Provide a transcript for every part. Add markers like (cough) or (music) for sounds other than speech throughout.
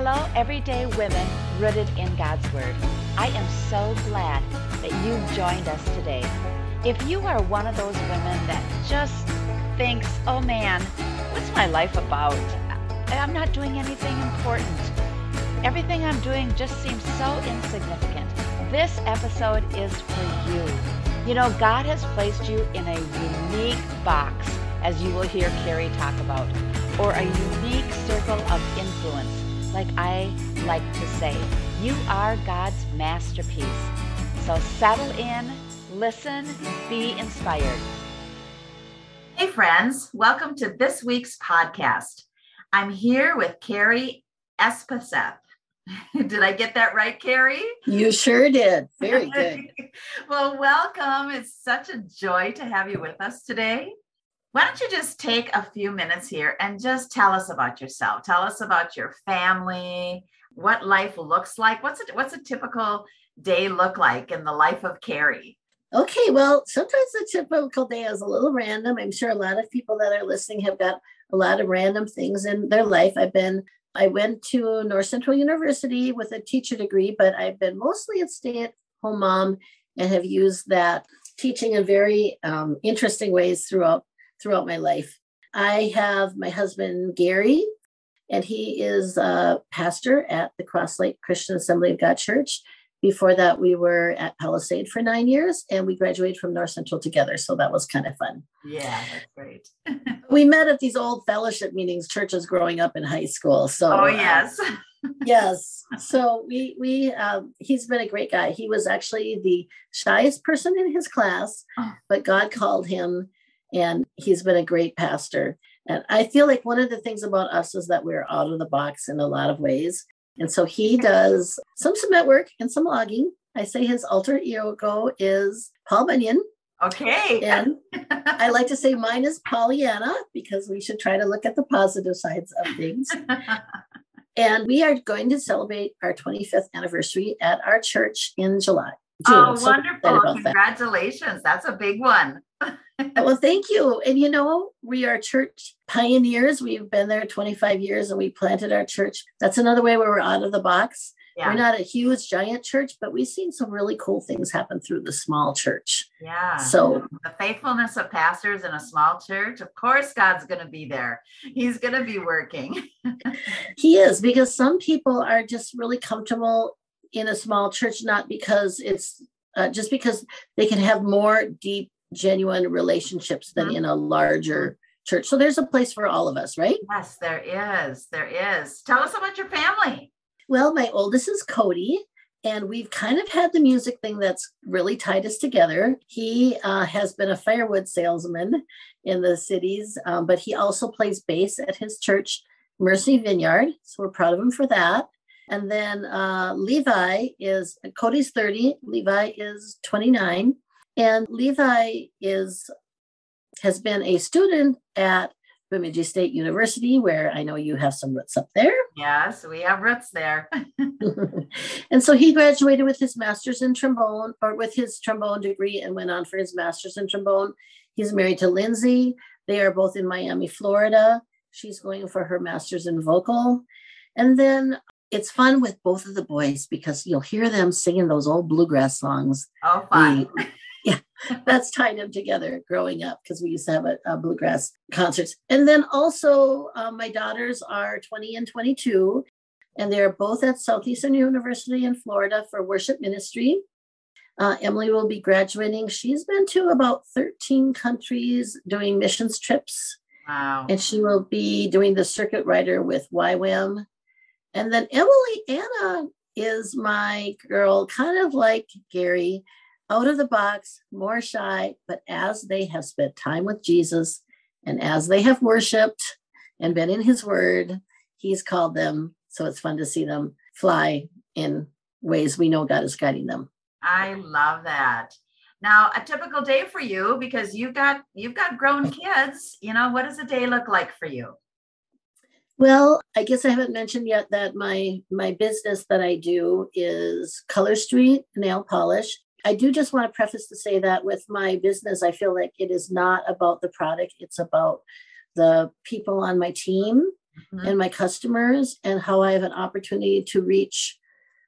Hello, everyday women rooted in God's Word. I am so glad that you've joined us today. If you are one of those women that just thinks, oh man, what's my life about? I'm not doing anything important. Everything I'm doing just seems so insignificant. This episode is for you. You know, God has placed you in a unique box, as you will hear Carrie talk about, or a unique circle of influence like I like to say, you are God's masterpiece. So settle in, listen, be inspired. Hey, friends, welcome to this week's podcast. I'm here with Carrie Espaseth. (laughs) did I get that right, Carrie? You sure did. Very (laughs) good. well, welcome. It's such a joy to have you with us today. Why don't you just take a few minutes here and just tell us about yourself? Tell us about your family, what life looks like. What's a, what's a typical day look like in the life of Carrie? Okay, well, sometimes the typical day is a little random. I'm sure a lot of people that are listening have got a lot of random things in their life. I've been I went to North Central University with a teacher degree, but I've been mostly a stay-at-home mom and have used that teaching in very um, interesting ways throughout throughout my life. I have my husband, Gary, and he is a pastor at the Cross Lake Christian Assembly of God Church. Before that, we were at Palisade for nine years and we graduated from North Central together. So that was kind of fun. Yeah, that's great. (laughs) we met at these old fellowship meetings, churches growing up in high school. So, oh, yes. Uh, (laughs) yes. So we, we, um, he's been a great guy. He was actually the shyest person in his class, oh. but God called him and he's been a great pastor. And I feel like one of the things about us is that we're out of the box in a lot of ways. And so he does some cement work and some logging. I say his alter ego is Paul Bunyan. Okay. And (laughs) I like to say mine is Pollyanna because we should try to look at the positive sides of things. (laughs) and we are going to celebrate our 25th anniversary at our church in July. Oh, June. Oh, so wonderful. Congratulations. That. That's a big one. (laughs) (laughs) well, thank you. And you know, we are church pioneers. We've been there 25 years and we planted our church. That's another way where we're out of the box. Yeah. We're not a huge, giant church, but we've seen some really cool things happen through the small church. Yeah. So the faithfulness of pastors in a small church, of course, God's going to be there. He's going to be working. (laughs) he is because some people are just really comfortable in a small church, not because it's uh, just because they can have more deep genuine relationships than mm-hmm. in a larger church. So there's a place for all of us, right? Yes, there is. There is. Tell us about your family. Well, my oldest is Cody. And we've kind of had the music thing that's really tied us together. He uh, has been a firewood salesman in the cities, um, but he also plays bass at his church, Mercy Vineyard. So we're proud of him for that. And then uh, Levi is Cody's 30, Levi is 29. And Levi is has been a student at Bemidji State University, where I know you have some roots up there. (laughs) Yes, we have roots there. (laughs) and so he graduated with his master's in trombone, or with his trombone degree, and went on for his master's in trombone. He's married to Lindsay. They are both in Miami, Florida. She's going for her master's in vocal. And then it's fun with both of the boys because you'll hear them singing those old bluegrass songs. Oh, fun. The, yeah, that's tied them together growing up because we used to have a, a, bluegrass concerts. And then also, um, my daughters are 20 and 22, and they're both at Southeastern University in Florida for worship ministry. Uh, Emily will be graduating. She's been to about 13 countries doing missions trips. Wow. And she will be doing the circuit rider with YWAM. And then Emily Anna is my girl, kind of like Gary out of the box, more shy, but as they have spent time with Jesus and as they have worshiped and been in his word, he's called them. So it's fun to see them fly in ways we know God is guiding them. I love that. Now, a typical day for you because you've got you've got grown kids, you know, what does a day look like for you? Well, I guess I haven't mentioned yet that my my business that I do is Color Street Nail Polish. I do just want to preface to say that with my business, I feel like it is not about the product, it's about the people on my team. mm-hmm. and my customers and how I have an opportunity to reach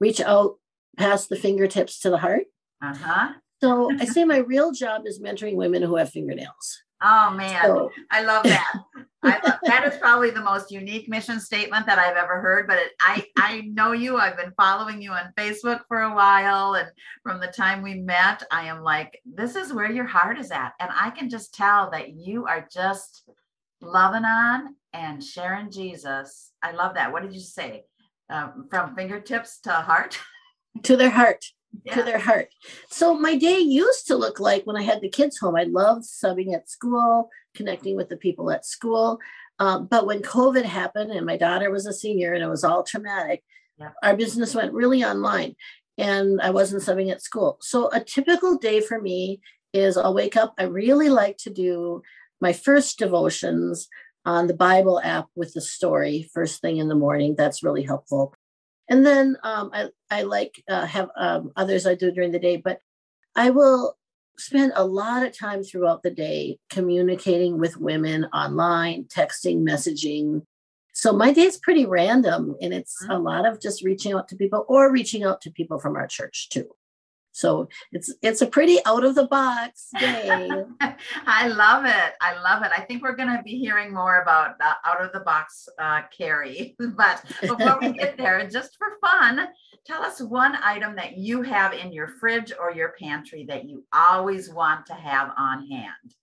reach out past the fingertips to the heart. Uh-huh. So I (laughs) say my real job is mentoring women who have fingernails. Oh man, so. I love that. (laughs) I love, that is probably the most unique mission statement that I've ever heard. But it, I I know you. I've been following you on Facebook for a while, and from the time we met, I am like, this is where your heart is at, and I can just tell that you are just loving on and sharing Jesus. I love that. What did you say? Um, from fingertips to heart. To their heart yeah. to their heart. So my day used to look like when I had the kids home. I loved subbing at school, connecting with the people at school. Um, but when COVID happened and my daughter was a senior and it was all traumatic, yeah. our business went really online and I wasn't subbing at school. So a typical day for me is I'll wake up. I really like to do my first devotions on the Bible app with the story first thing in the morning. That's really helpful. And then um, I, I like uh, have um, others I do during the day, but I will spend a lot of time throughout the day communicating with women online, texting, messaging. So my day is pretty random and it's a mm-hmm. lot of just reaching out to people or reaching out to people from our church too. So it's it's a pretty out of the box (laughs) day. I love it. I love it. I think we're going to be hearing more about uh, out of the box uh, Carrie. (laughs) but before we get there, (laughs) just for fun, tell us one item that you have in your fridge or your pantry that you always want to have on hand.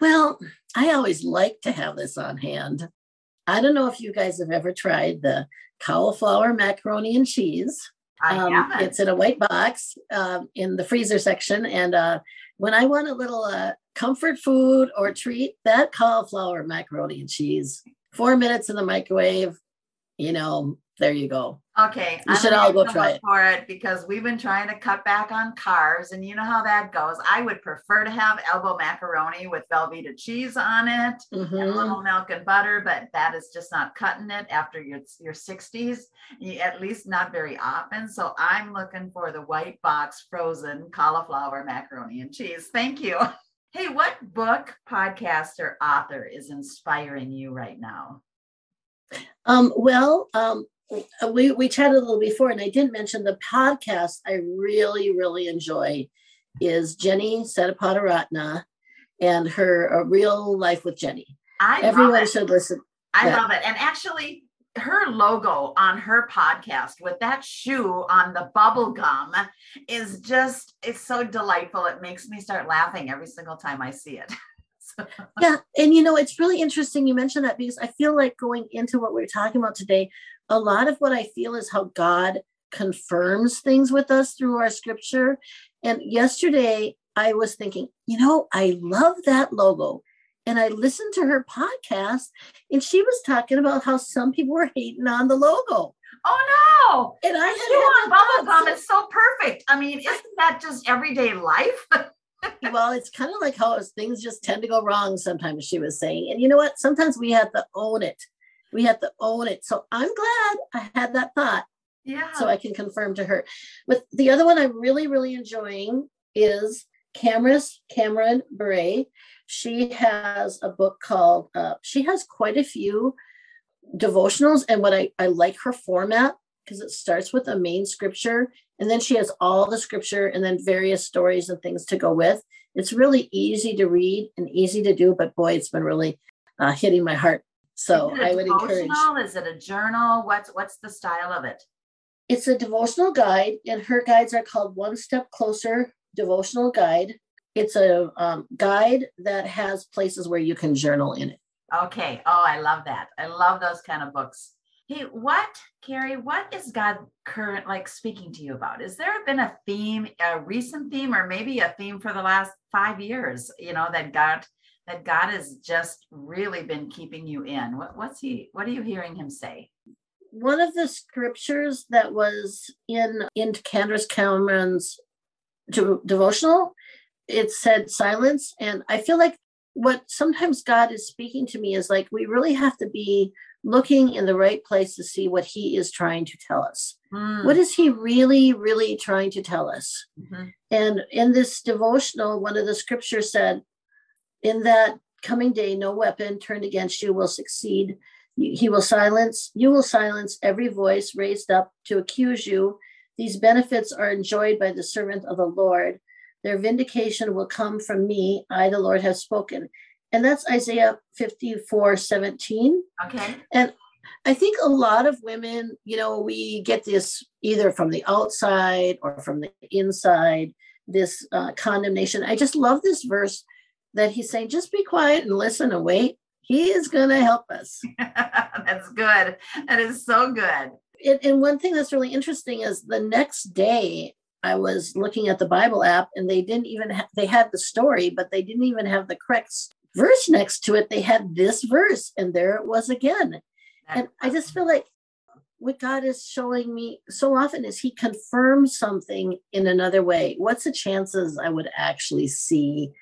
Well, I always like to have this on hand. I don't know if you guys have ever tried the cauliflower macaroni and cheese. Um, it's in a white box uh, in the freezer section. And uh, when I want a little uh, comfort food or treat, that cauliflower macaroni and cheese, four minutes in the microwave, you know, there you go. Okay. You should all go try it. For it because we've been trying to cut back on carbs and you know how that goes. I would prefer to have elbow macaroni with Velveeta cheese on it mm-hmm. and a little milk and butter, but that is just not cutting it after your, your 60s, at least not very often. So I'm looking for the white box frozen cauliflower macaroni and cheese. Thank you. (laughs) Hey, what book, podcast, or author is inspiring you right now? Um, well, um, Uh, we we chatted a little before, and I didn't mention the podcast I really really enjoy is Jenny Satapatharatna and her a real life with Jenny. I everyone should listen. I yeah. love it, and actually, her logo on her podcast with that shoe on the bubble gum is just it's so delightful. It makes me start laughing every single time I see it. (laughs) yeah and you know it's really interesting you mentioned that because i feel like going into what we we're talking about today a lot of what i feel is how god confirms things with us through our scripture. And yesterday i was thinking you know i love that logo. And i listened to her podcast and she was talking about how some people were hating on the logo. Oh no. And i had bubble gum. is so perfect. I mean isn't that just everyday life? (laughs) Well, it's kind of like how things just tend to go wrong sometimes, she was saying. And you know what? Sometimes we have to own it. We have to own it. So I'm glad I had that thought. Yeah. So I can confirm to her. But the other one I'm really, really enjoying is Candace Cameron Bure. She has a book called, uh, she has quite a few devotionals. And what I, I like her format because it starts with a main scripture and then she has all the scripture and then various stories and things to go with. It's really easy to read and easy to do, but boy, it's been really uh, hitting my heart. So I would encourage. Is it a journal? What's what's the style of it? It's a devotional guide, and her guides are called One Step Closer Devotional Guide. It's a um, guide that has places where you can journal in it. Okay. Oh, I love that. I love those kind of books. Hey, what, Carrie, what is God current like speaking to you about? Is there been a theme, a recent theme, or maybe a theme for the last five years, you know, that God that God has just really been keeping you in? What, what's he what are you hearing him say? One of the scriptures that was in in Candace Cameron's devotional, it said silence. And I feel like what sometimes God is speaking to me is like we really have to be looking in the right place to see what he is trying to tell us. Mm. What is he really, really trying to tell us? Mm-hmm. And in this devotional, one of the scriptures said, In that coming day, no weapon turned against you will succeed. He will silence, you will silence every voice raised up to accuse you. These benefits are enjoyed by the servant of the Lord. Their vindication will come from me. I, the Lord, have spoken. And that's Isaiah 54 17. Okay. And I think a lot of women, you know, we get this either from the outside or from the inside, this uh, condemnation. I just love this verse that he's saying, just be quiet and listen and wait. He is going to help us. (laughs) that's good. That is so good. It, and one thing that's really interesting is the next day I was looking at the Bible app and they didn't even ha- they had the story, but they didn't even have the correct verse next to it. They had this verse, and there it was again. And I just feel like what God is showing me so often is He confirms something in another way. What's the chances I would actually see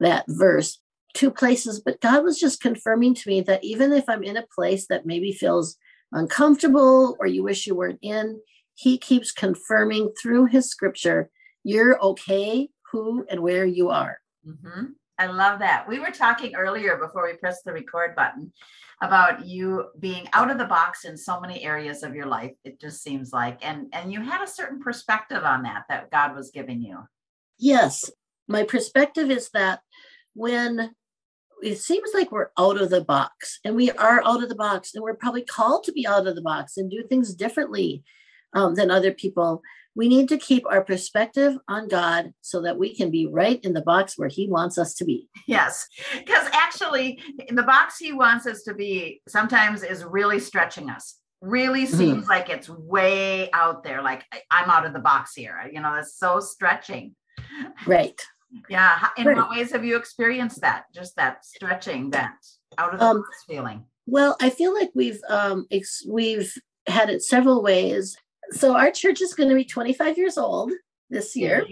that verse two places? But God was just confirming to me that even if I'm in a place that maybe feels uncomfortable or you wish you weren't in, He keeps confirming through His scripture, you're okay, who and where you are. Mm-hmm. I love that. We were talking earlier before we pressed the record button about you being out of the box in so many areas of your life it just seems like and and you had a certain perspective on that that God was giving you. Yes, my perspective is that when it seems like we're out of the box and we are out of the box and we're probably called to be out of the box and do things differently um, than other people we need to keep our perspective on God so that we can be right in the box where He wants us to be. Yes, because actually, in the box He wants us to be sometimes is really stretching us. Really mm-hmm. seems mm-hmm. like it's way out there. Like I'm out of the box here. You know, it's so stretching. Right. Yeah. In what ways have you experienced that? Just that stretching, that out of the um, box feeling. Well, I feel like we've um, ex- we've had it several ways so our church is going to be 25 years old this year.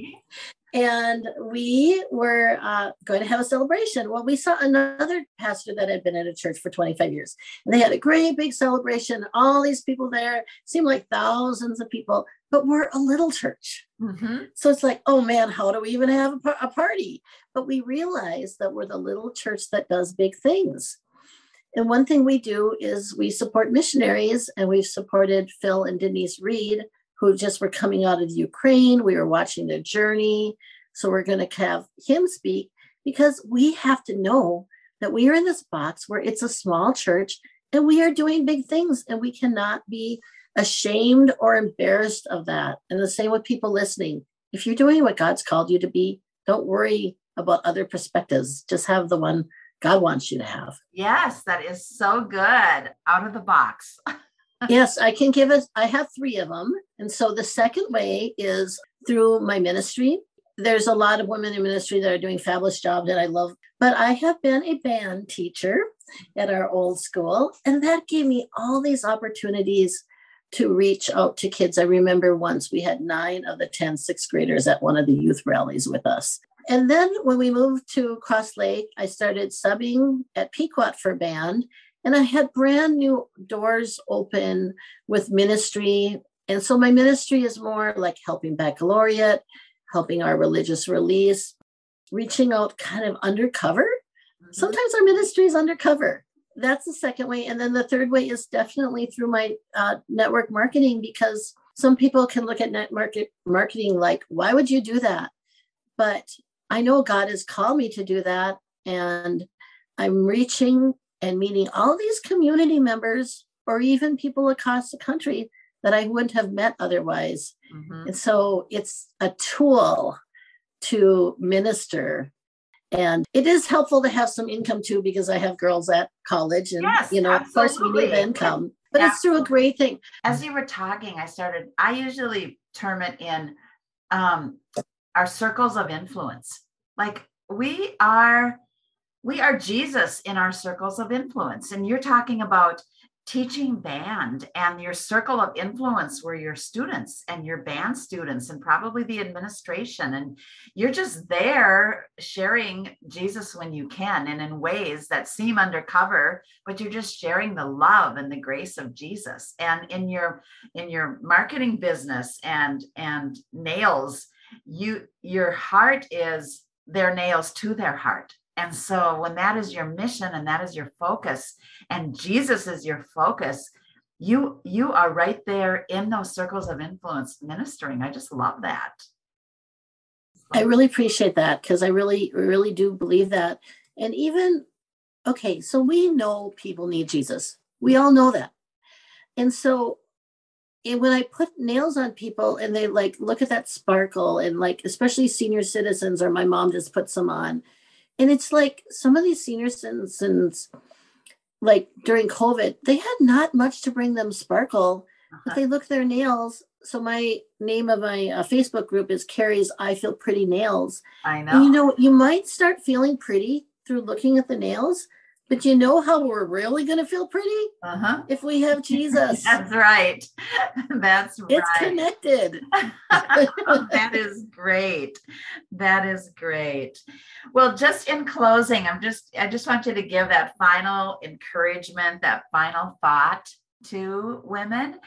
And we were uh, going to have a celebration. Well, we saw another pastor that had been at a church for 25 years. And they had a great big celebration, all these people there, seemed like thousands of people, but we're a little church. Mm-hmm. So it's like, oh man, how do we even have a, a party? But we realize that we're the little church that does big things. And one thing we do is we support missionaries, and we've supported Phil and Denise Reed, who just were coming out of Ukraine. We were watching their journey. So we're going to have him speak because we have to know that we are in this box where it's a small church and we are doing big things, and we cannot be ashamed or embarrassed of that. And the same with people listening. If you're doing what God's called you to be, don't worry about other perspectives. Just have the one God wants you to have. Yes, that is so good. Out of the box. (laughs) yes, I can give us, I have three of them. And so the second way is through my ministry. There's a lot of women in ministry that are doing fabulous jobs that I love, but I have been a band teacher at our old school, and that gave me all these opportunities to reach out to kids. I remember once we had nine of the 10 sixth graders at one of the youth rallies with us. And then when we moved to Cross Lake, I started subbing at Pequot for band. And I had brand new doors open with ministry. And so my ministry is more like helping baccalaureate, helping our religious release, reaching out kind of undercover. Mm-hmm. Sometimes our ministry is undercover. That's the second way. And then the third way is definitely through my uh, network marketing because some people can look at net market marketing like, why would you do that? But I know God has called me to do that. And I'm reaching and meeting all these community members or even people across the country that I wouldn't have met otherwise. Mm-hmm. And so it's a tool to minister. And it is helpful to have some income too, because I have girls at college and, yes, you know, absolutely. of course we need income, but absolutely. it's through a great thing. As you were talking, I started, I usually term it in um, our circles of influence. Like we are we are Jesus in our circles of influence. And you're talking about teaching band and your circle of influence were your students and your band students and probably the administration. And you're just there sharing jesus when you can and in ways that seem undercover but you're just sharing the love and the grace of jesus. And in your in your marketing business and and nails you your heart is their nails to their heart And so when that is your mission and that is your focus and Jesus is your focus, you you are right there in those circles of influence ministering. I just love that. I really appreciate that because I really really do believe that. And even okay, so we know people need Jesus. We all know that. And so and when I put nails on people and they like look at that sparkle and like especially senior citizens or my mom just puts them on and it's like some of these senior citizens like during covid they had not much to bring them sparkle uh-huh. but they look their nails. So my name of my uh, facebook group is carrie's i feel pretty nails. I know and you know you might start feeling pretty through looking at the nails but you know how we're really going to feel pretty? Uh-huh. If we have Jesus. (laughs) That's right. (laughs) That's right. It's connected. (laughs) that is great. That is great. Well, just in closing, I'm just I just want you to give that final encouragement, that final thought to women.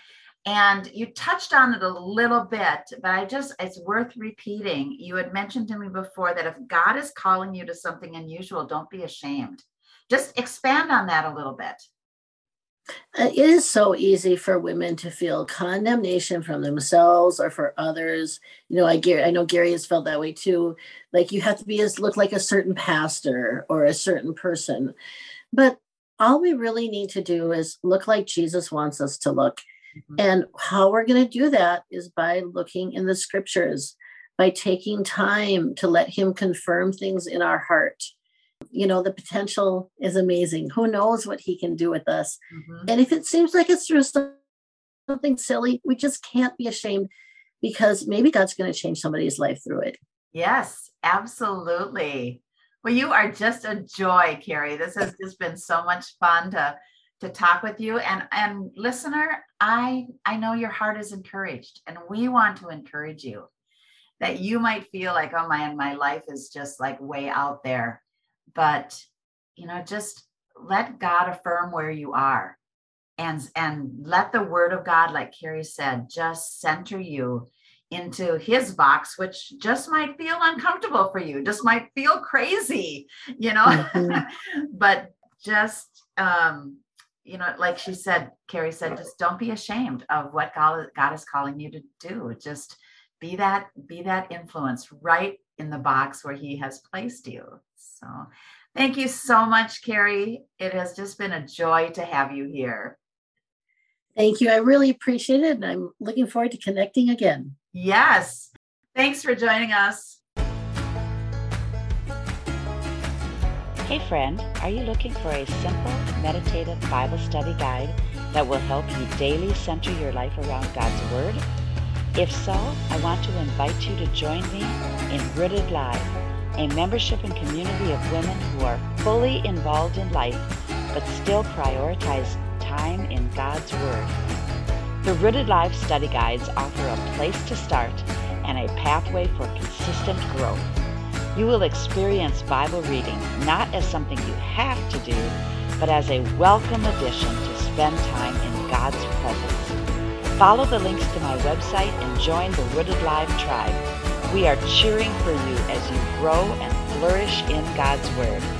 And you touched on it a little bit, but I just, it's worth repeating. You had mentioned to me before that if God is calling you to something unusual, don't be ashamed just expand on that a little bit. It is so easy for women to feel condemnation from themselves or for others. You know, I Gary, I know Gary has felt that way too. Like you have to be as look like a certain pastor or a certain person. But all we really need to do is look like Jesus wants us to look. Mm-hmm. And how we're going to do that is by looking in the scriptures, by taking time to let him confirm things in our heart you know the potential is amazing. Who knows what he can do with us? Mm-hmm. and if it seems like it's through something silly we just can't be ashamed because maybe god's going to change somebody's life through it. Yes absolutely. Well you are just a joy carrie. This has just been so much fun to to talk with you. And and listener i i know your heart is encouraged and we want to encourage you that you might feel like oh man my life is just like way out there but you know just let god affirm where you are and and let the word of god like carrie said just center you into his box which just might feel uncomfortable for you just might feel crazy you know? Mm-hmm. (laughs) but just um you know like she said carrie said just don't be ashamed of what god, god is calling you to do. Just be that be that influence right in the box where he has placed you so thank you so much, Carrie. It has just been a joy to have you here. Thank you. I really appreciate it. And I'm looking forward to connecting again. Yes. Thanks for joining us. Hey, friend, are you looking for a simple, meditative Bible study guide that will help you daily center your life around God's Word? If so, I want to invite you to join me in Rooted Life a membership and community of women who are fully involved in life but still prioritize time in God's Word. The Rooted Life study guides offer a place to start and a pathway for consistent growth. You will experience Bible reading not as something you have to do, but as a welcome addition to spend time in God's presence. Follow the links to my website and join the Rooted Life tribe we are cheering for you as you grow and flourish in God's Word.